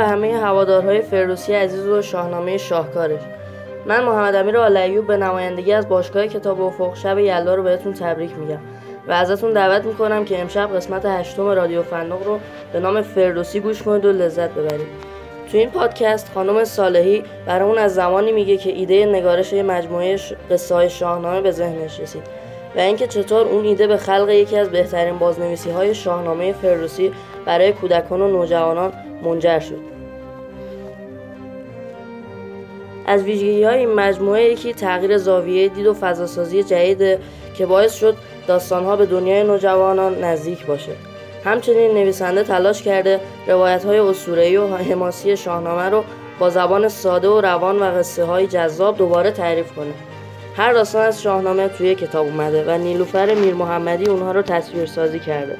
به همه هوادارهای فردوسی عزیز و شاهنامه شاهکارش. من محمد امیر آلیوب به نمایندگی از باشگاه کتاب افق شب یلدا رو بهتون تبریک میگم و ازتون دعوت می‌کنم که امشب قسمت هشتم رادیو فندق رو به نام فردوسی گوش کنید و لذت ببرید. تو این پادکست خانم صالحی برامون از زمانی میگه که ایده نگارش مجموعه قصه های شاهنامه به ذهنش رسید و اینکه چطور اون ایده به خلق یکی از بهترین بازنویسی های شاهنامه فردوسی برای کودکان و نوجوانان منجر شد. از ویژگی های این مجموعه یکی تغییر زاویه دید و فضاسازی جدیده که باعث شد داستانها به دنیای نوجوانان نزدیک باشه. همچنین نویسنده تلاش کرده روایت های اسطوره‌ای و حماسی شاهنامه رو با زبان ساده و روان و قصه های جذاب دوباره تعریف کنه. هر داستان از شاهنامه توی کتاب اومده و نیلوفر میر محمدی اونها رو تصویر سازی کرده.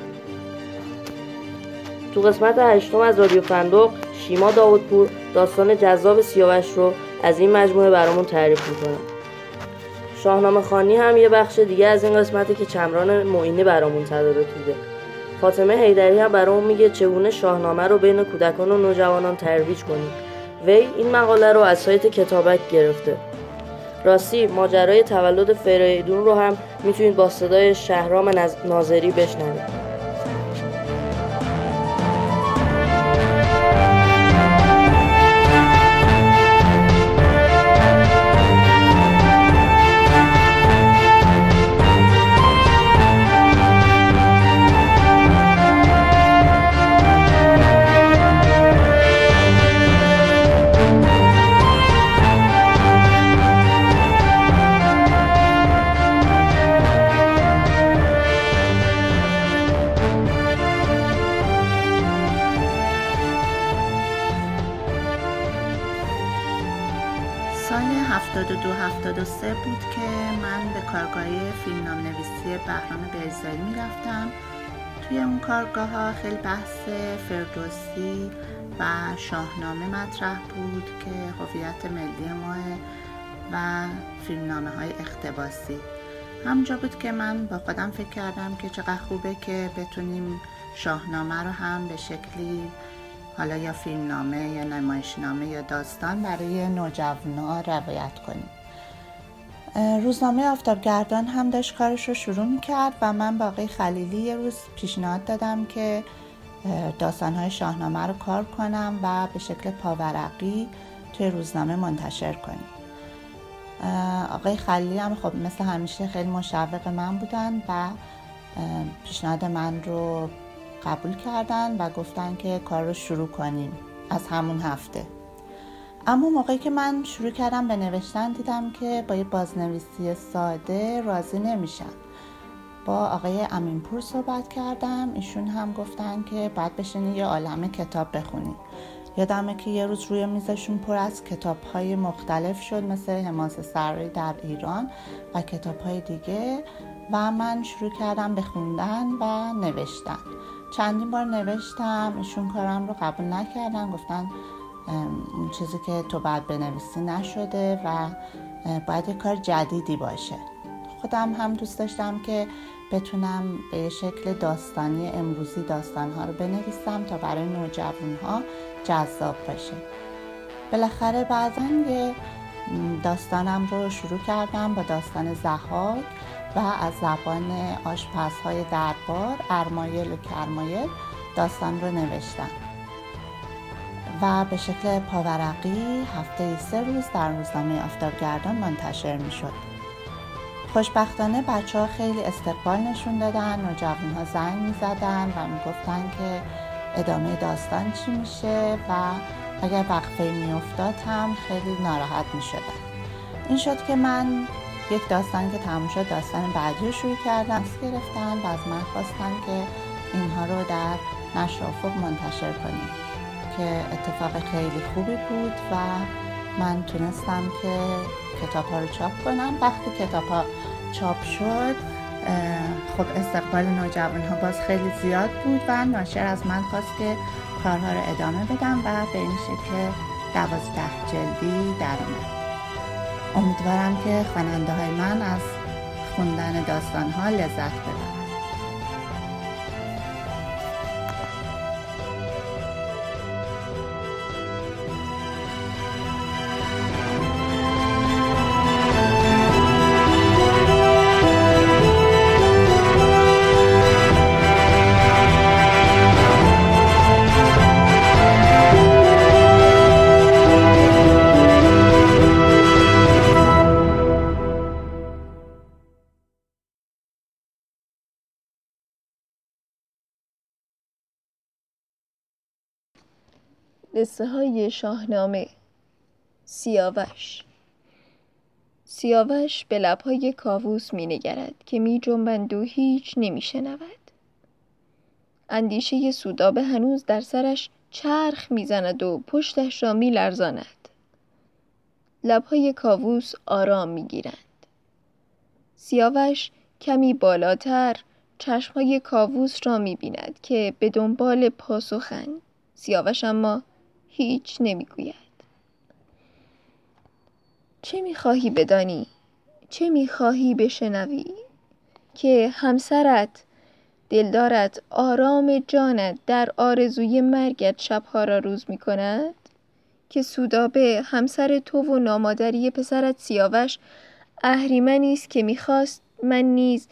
تو قسمت هشتم از رادیو فندق شیما داودپور داستان جذاب سیاوش رو از این مجموعه برامون تعریف می‌کنه شاهنامه خانی هم یه بخش دیگه از این قسمتی که چمران معینی برامون تدارک دیده فاطمه حیدری هم برامون میگه چگونه شاهنامه رو بین کودکان و نوجوانان ترویج کنیم. وی این مقاله رو از سایت کتابک گرفته. راستی ماجرای تولد فریدون رو هم می‌تونید با صدای شهرام ناظری بشنوید. 73 بود که من به کارگاه فیلمنام نویسی بهرام بیزایی می‌رفتم. توی اون کارگاه ها خیلی بحث فردوسی و شاهنامه مطرح بود که هویت ملی ما و فیلمنامه های اختباسی. همجا بود که من با خودم فکر کردم که چقدر خوبه که بتونیم شاهنامه رو هم به شکلی حالا یا فیلمنامه یا نمایشنامه یا داستان برای نوجوانا روایت کنیم. روزنامه آفتابگردان هم داشت کارش رو شروع می‌کرد و من با آقای خلیلی یه روز پیشنهاد دادم که داستانهای شاهنامه رو کار کنم و به شکل پاورقی توی روزنامه منتشر کنیم. آقای خلیلی هم خب مثل همیشه خیلی مشوق من بودن و پیشنهاد من رو قبول کردن و گفتن که کار رو شروع کنیم از همون هفته. اما موقعی که من شروع کردم به نوشتن دیدم که با یه بازنویسی ساده راضی نمیشم. با آقای امینپور صحبت کردم. ایشون هم گفتن که بعد بشینی یه عالم کتاب بخونی. یادمه که یه روز روی میزشون پر از کتاب های مختلف شد مثل حماس سرایی در ایران و کتاب های دیگه و من شروع کردم به خوندن و نوشتن. چندین بار نوشتم ایشون کارم رو قبول نکردن گفتن اون چیزی که تو بعد بنویسی نشده و باید یه کار جدیدی باشه. خودم هم دوست داشتم که بتونم به شکل داستانی امروزی داستانها رو بنویسم تا برای نوجوان ها جذاب باشه بالاخره بعضا یه داستانم رو شروع کردم با داستان زهاک و از زبان آشپزهای دربار ارمایل و کرمایل داستان رو نوشتم. و به شکل پاورقی هفته سه روز در روزنامه آفتابگردان منتشر می شد. خوشبختانه بچه ها خیلی استقبال نشون دادن نوجوان ها زنگ می زدن و می گفتن که ادامه داستان چی میشه و اگر وقفه می هم خیلی ناراحت می شدن. این شد که من یک داستان که تموم شد داستان بعدی رو شروع کردم گرفتن و از من خواستن که اینها رو در نشر افق منتشر کنیم که اتفاق خیلی خوبی بود و من تونستم که کتاب ها رو چاپ کنم. وقتی کتاب ها چاپ شد خب استقبال نوجوان ها باز خیلی زیاد بود و ناشر از من خواست که کارها رو ادامه بدم و به این شکل دوازده جلدی در امیدوارم که خواننده های من از خوندن داستان ها لذت ببرن. قصه های شاهنامه سیاوش سیاوش به لبهای کاووس می نگرد که می جنبند و هیچ نمی شنود. اندیشه سودابه هنوز در سرش چرخ می‌زند و پشتش را می لرزاند. لبهای کاووس آرام می گیرند. سیاوش کمی بالاتر چشمهای کاووس را می بیند که به دنبال پاسخند. سیاوش اما هیچ نمی‌گوید. چه می‌خواهی بدانی؟ چه می‌خواهی بشنوی؟ که همسرت دلدارت آرام جانت در آرزوی مرگت شبها را روز می کند؟ که سودابه همسر تو و نامادری پسرت سیاوش اهریمنی است که می‌خواست من نیز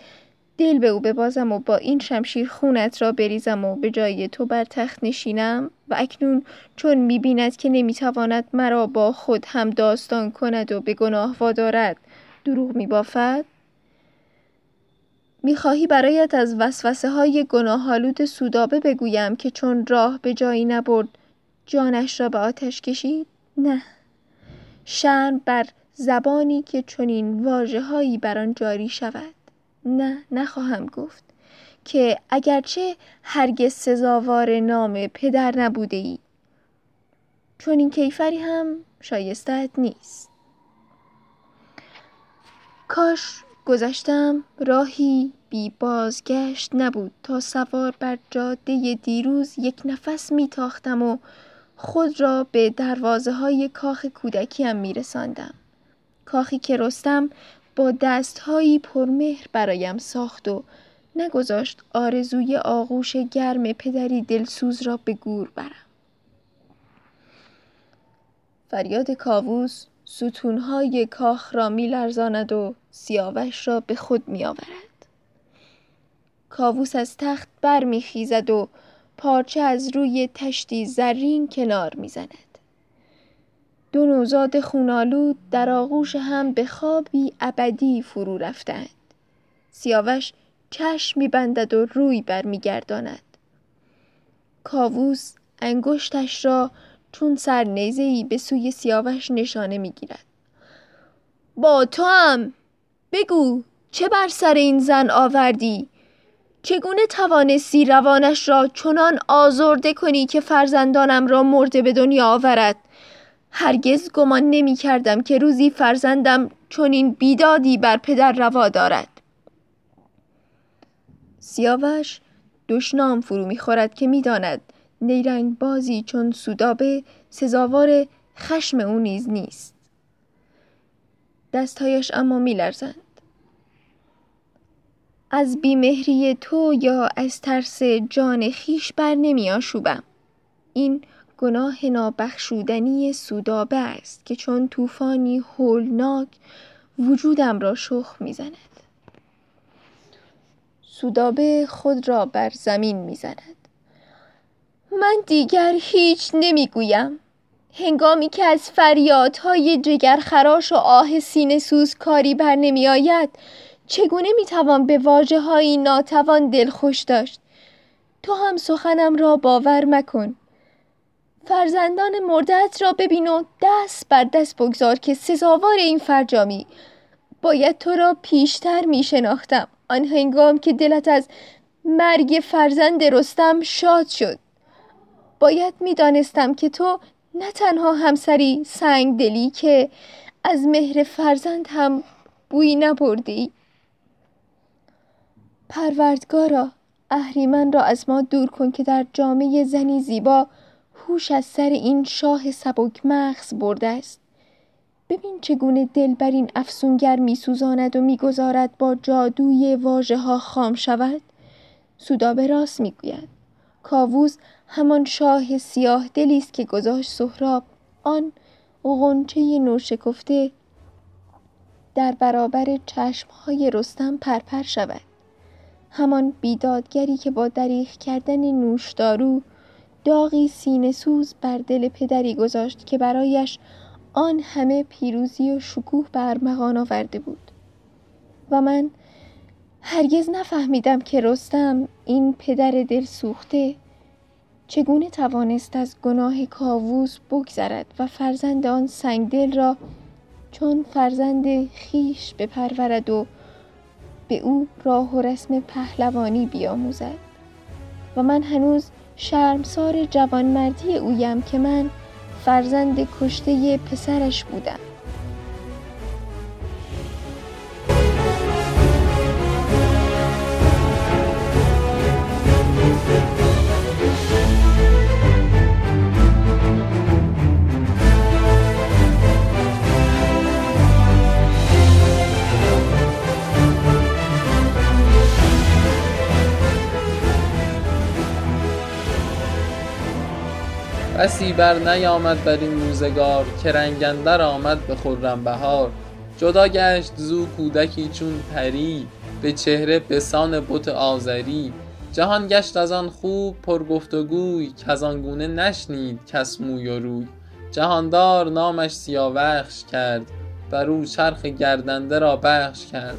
دل به او ببازم و با این شمشیر خونت را بریزم و به جای تو بر تخت نشینم. و اکنون چون می‌بیند که نمی‌تواند مرا با خود هم داستان کند و به گناه وادارد دروغ میبافد؟ می‌خواهی برایت از وسوسه های گناهالود سودابه بگویم که چون راه به جایی نبرد جانش را به آتش کشید؟ نه. شرم بر زبانی که چنین واجه هایی بر آن جاری شود. نه نخواهم گفت که اگرچه هرگز سزاوار نام پدر نبوده ای چون این کیفری هم شایستت نیست. کاش گذشتم راهی بی بازگشت نبود تا سوار بر جاده دیروز یک نفس میتاختم و خود را به دروازه های کاخ کودکیم میرساندم. کاخی که رستم با دستهایی پرمهر برایم ساخت و نگذاشت آرزوی آغوش گرم پدری دلسوز را به گور برم. فریاد کاووس ستونهای کاخ را میلرزاند و سیاوش را به خود میآورد. کاووس از تخت برمیخیزد و پارچه از روی تشتی زرین کنار می‌زند. دو نوزاد خونالود در آغوش هم به خوابی ابدی فرو رفتند. سیاوش چشم میبندد و روی برمیگرداند. کاووس انگشتش را چون سرنیزهای به سوی سیاوش نشانه می‌گیرد. با تو هم بگو چه بر سر این زن آوردی؟ چگونه توانستی روانش را چنان آزرده کنی که فرزندانم را مرده به دنیا آورد؟ هرگز گمان نمی کردم که روزی فرزندم چنین بیدادی بر پدر روا دارد. سیاوش دشنام فرو می‌خورد که می‌داند نیرنگ بازی چون سودابه سزاوار خشم او نیز نیست. دستهایش اما میلرزند. از بیمهری تو یا از ترس جان خیش بر نمی آشوبم این گناه نابخشودنی سودابه است که چون طوفانی هولناک وجودم را شخ می‌زند. سودابه خود را بر زمین می‌زند. من دیگر هیچ نمی‌گویم. هنگامی که از فریادهای جگرخراش و آه سینه سوز کاری بر نمی آید چگونه می‌توان به واجه های ناتوان دلخوش داشت؟ تو هم سخنم را باور مکن. فرزندان مردت را ببین و دست بر دست بگذار که سزاوار این فرجامی باید تو را پیشتر می شناختم. آن هنگام که دلت از مرگ فرزند رستم شاد شد. باید می دانستم که تو نه تنها همسری سنگ دلی که از مهر فرزند هم بوی نبردی پروردگارا اهریمن را از ما دور کن که در جامعه زنی زیبا هوش از سر این شاه سبک مغز برده است. ببین چگونه دل بر این افسونگر میسوزاند و می‌گذارد با جادوی واژه ها خام شود. سودابه راست می‌گوید. کاووس همان شاه سیاه دلی است که گذاشت سهراب. آن غنچه نوشکفته در برابر چشمهای رستم پرپر شود. همان بیدادگری که با دریغ کردن نوشدارو داغی سینه سوز بر دل پدری گذاشت که برایش آن همه پیروزی و شکوه بر مغان آورده بود. و من هرگز نفهمیدم که رستم این پدر دل سوخته چگونه توانست از گناه کاووس بگذرد و فرزند آن سنگدل را چون فرزند خیش بپرورد و به او راه و رسم پهلوانی بیاموزد. و من هنوز شرمسار جوانمردی اویم که من فرزند کشته پسرش بودم. بسی بر نیامد بر این روزگار که رنگ اندر آمد به خرم بهار. جدا گشت زو کودکی چون پری به چهره بسان بت آزری جهان گشت از آن خوب پر گفت و گوی کز آن گونه نشنید کس موی و روی. جهاندار نامش سیاوخش کرد بر او چرخ گردنده را بخش کرد.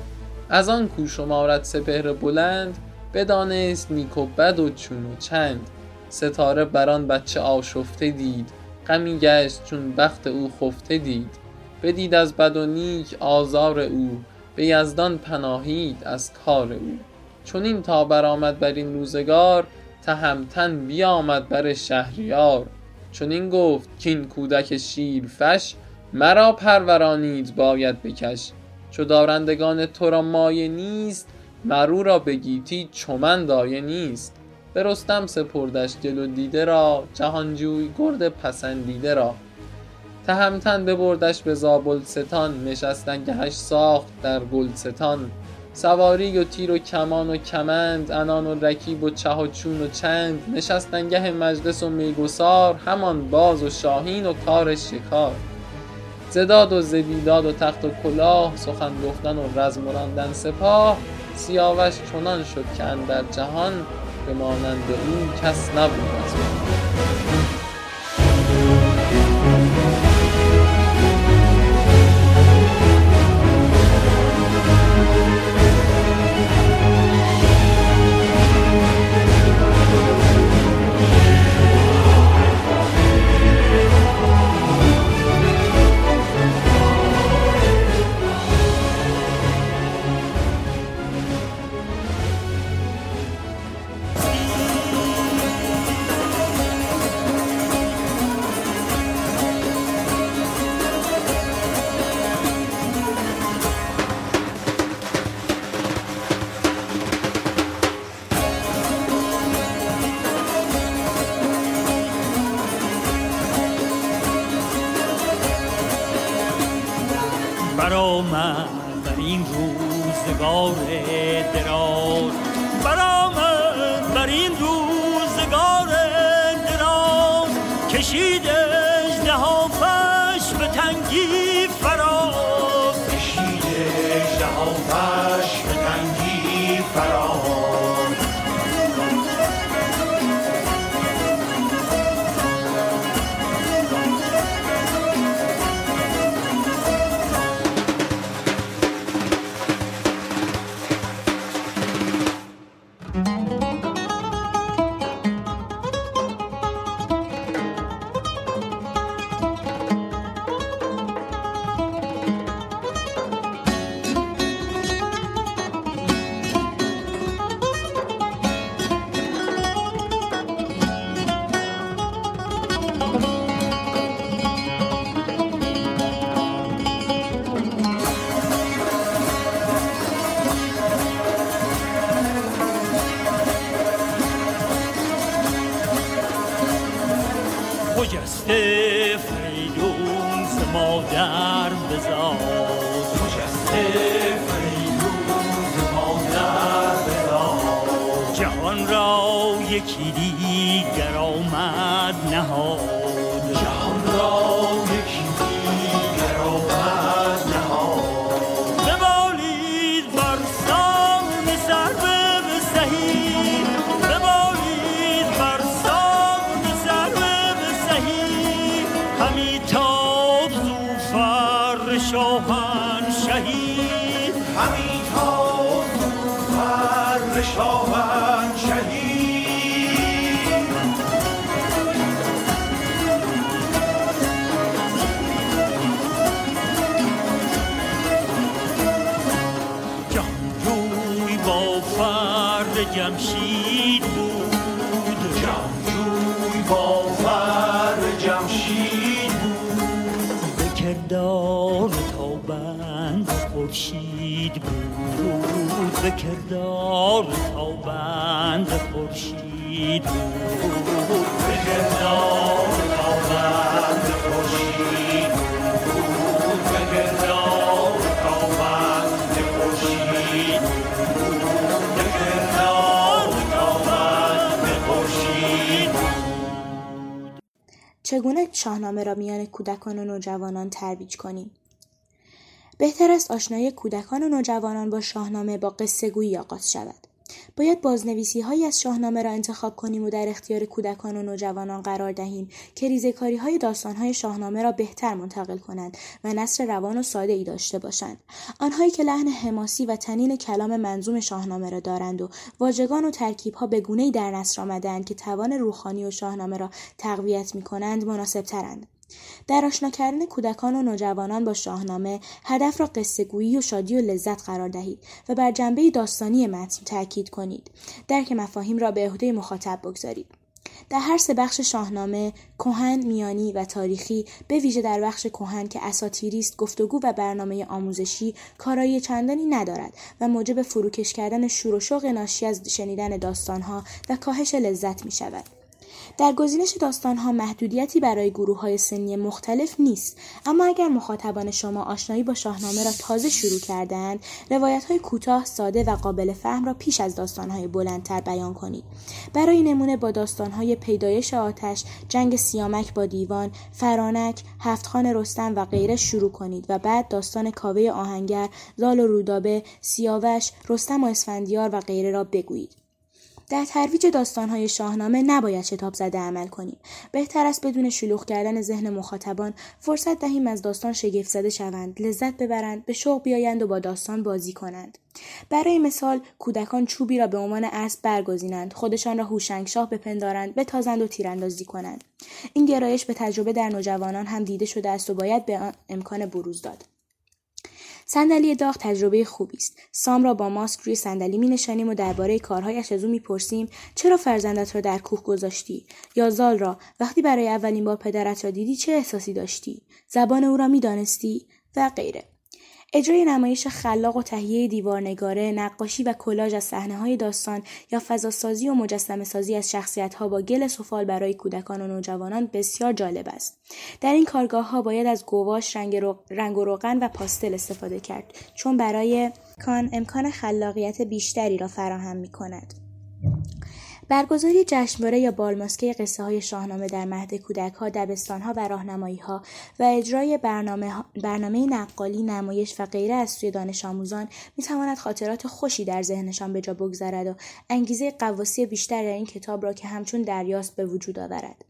از آن کو شمارد سپهر بلند بدانست نیک و بد و چون و چند. ستاره بر آن بچه آشفته دید. غمی گشت چون بخت او خفته دید. بدید از بد و نیک آزار او به یزدان پناهید از کار او. چنین تا برآمد بر این روزگار تهمتن بیامد بر شهریار. چنین گفت کاین کودک شیرفش مرا پرورانید باید به کش چو دارندگان تو را مایه نیست مر او را به گیتی چو من دایه نیست. به رستم سپردش و دیده را جهانجوی گرد پسندیده را. تهمتن ببردش به زابلستان نشستنگهش ساخت در گلستان. سواری و تیر و کمان و کمند عنان و رکیب و چه و چون و چند. نشستنگه مجلس و میگسار همان باز و شاهین و کار شکار. ز داد و ز بیداد و تخت و کلاه سخن گفتن و رزم راندن سپاه. سیاوش چنان شد که اندر جهان مانند او کس نبود از مهان برآمد بر این روزگار دراز برآمد بر این روزگار یکی دیگر آمد نهاد. جهان را جمشید بود. جمجوی با فر جمشید بود. به کردار تابند خورشید بود. به کردار تابند خورشید بود. به کردار چگونه شاهنامه را میان کودکان و نوجوانان ترویج کنیم؟ بهتر است آشنایی کودکان و نوجوانان با شاهنامه با قصه گویی آغاز شود. باید بازنویسی هایی از شاهنامه را انتخاب کنیم و در اختیار کودکان و نوجوانان قرار دهیم که ریزکاری های داستان های شاهنامه را بهتر منتقل کنند و نصر روان و ساده ای داشته باشند. آنهایی که لحن حماسی و تنین کلام منظوم شاهنامه را دارند و واژگان و ترکیب ها به گونه در نصر آمدهاند که توان روحانی و شاهنامه را تقویت می کنند مناسب ترند در آشنا کردن کودکان و نوجوانان با شاهنامه هدف را قصه گویی و شادی و لذت قرار دهید و بر جنبه داستانی متن تاکید کنید. درک مفاهیم را به عهده مخاطب بگذارید. در هر سه بخش شاهنامه کهن میانی و تاریخی به ویژه در بخش کهن که اساطیری است گفتگو و برنامه آموزشی کارایی چندانی ندارد و موجب فروکش کردن شور و شوق ناشی از شنیدن داستانها و کاهش لذت می شود در گزینش داستانها محدودیتی برای گروه های سنی مختلف نیست. اما اگر مخاطبان شما آشنایی با شاهنامه را تازه شروع کردند روایت های کوتاه ساده و قابل فهم را پیش از داستان های بلندتر بیان کنید. برای نمونه با داستان های پیدایش آتش جنگ سیامک با دیوان فرانک هفتخان رستم و غیره شروع کنید و بعد داستان کاوه آهنگر زال و رودابه سیاوش رستم و اسفندیار و غیره را بگویید. در ترویج داستانهای شاهنامه نباید شتاب زده عمل کنیم بهتر است بدون شلوغ کردن ذهن مخاطبان فرصت دهیم از داستان شگفت زده شوند لذت ببرند به شوق بیایند و با داستان بازی کنند. برای مثال کودکان چوبی را به عنوان اسب برگزینند خودشان را هوشنگشاه بپندارند بتازند و تیراندازی کنند. این گرایش به تجربه در نوجوانان هم دیده شده است و باید به آن امکان بروز داد. صندلی داغ تجربه خوبی است. سام را با ماسک روی صندلی می نشانیم و درباره کارهایش از او می‌پرسیم چرا فرزندت را در کوه گذاشتی؟ یا زال را وقتی برای اولین بار پدرت را دیدی چه احساسی داشتی؟ زبان او را می‌دانستی و غیره. اجرای نمایش خلاق و تهیه دیوارنگاره، نقاشی و کلاژ از های داستان یا فضاسازی و مجسمه سازی از ها با گل سفال برای کودکان و نوجوانان بسیار جالب است. در این کارگاه ها باید از گواش، رنگ, رنگ و روغن و پاستل استفاده کرد چون برای کان امکان خلاقیت بیشتری را فراهم می کند. برگزاری جشنواره یا بالماسکه قصه های شاهنامه در مهد کودک ها، دبستان ها و راهنمایی ها و اجرای برنامه, برنامه نقالی، نمایش و غیره از سوی دانش آموزان می تواند خاطرات خوشی در ذهنشان به جا بگذارد و انگیزه قواسی بیشتر در این کتاب را که همچون دریاست به وجود آورد.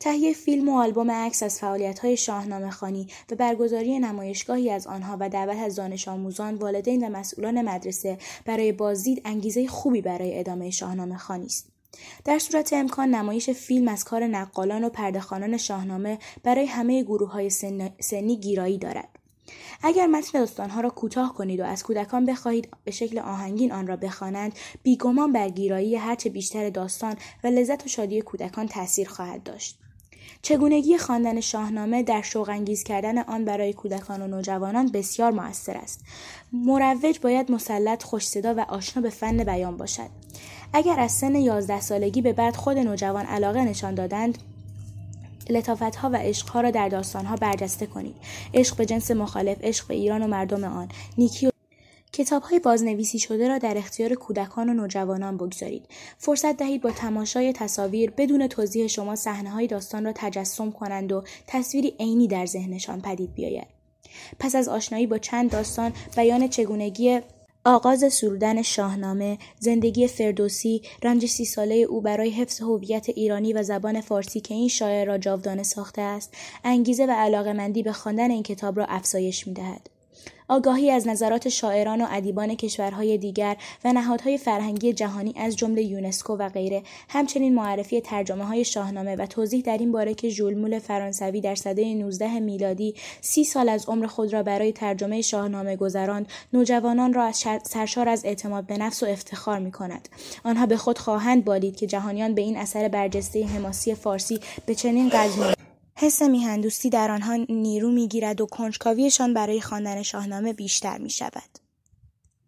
تهیه فیلم و آلبوم عکس از فعالیت‌های شاهنامه خانی و برگزاری نمایشگاهی از آنها و دعوت از دانش آموزان، والدین و مسئولان مدرسه برای بازدید انگیزه خوبی برای ادامه شاهنامه خانی است. در صورت امکان نمایش فیلم از کار نقالان و پردهخوانان شاهنامه برای همه گروه های سنی گیرایی دارد. اگر متن داستانها را کوتاه کنید و از کودکان بخواهید به شکل آهنگین آن را بخوانند بیگمان بر گیرایی هرچه بیشتر داستان و لذت و شادی کودکان تاثیر خواهد داشت چگونگی خواندن شاهنامه در شوق انگیز کردن آن برای کودکان و نوجوانان بسیار موثر است. مروج باید مسلط خوش صدا و آشنا به فن بیان باشد. اگر از سن 11 سالگی به بعد خود نوجوان علاقه نشان دادند لطافت ها و عشق ها را در داستان ها برجسته کنید. عشق به جنس مخالف عشق به ایران و مردم آن. نیکی و کتاب های بازنویسی شده را در اختیار کودکان و نوجوانان بگذارید فرصت دهید با تماشای تصاویر بدون توضیح شما صحنه های داستان را تجسم کنند و تصویری عینی در ذهنشان پدید بیاید پس از آشنایی با چند داستان بیان چگونگی آغاز سرودن شاهنامه، زندگی فردوسی، رنج سی ساله او برای حفظ هویت ایرانی و زبان فارسی که این شاعر را جاودانه ساخته است، انگیزه و علاقمندی به خواندن این کتاب را افزایش می‌دهد. آگاهی از نظرات شاعران و ادیبان کشورهای دیگر و نهادهای فرهنگی جهانی از جمله یونسکو و غیره. همچنین معرفی ترجمه های شاهنامه و توضیح در این باره که ژول فرانسوی در سده 19 میلادی سی سال از عمر خود را برای ترجمه شاهنامه گذراند نوجوانان را از سرشار از اعتماد به نفس و افتخار می کند آنها به خود خواهند بالید که جهانیان به این اثر برجسته حماسی فارسی به چنین قدر حس میهندوستی در آنها نیرو می‌گیرد و کنجکاویشان برای خواندن شاهنامه بیشتر می شود.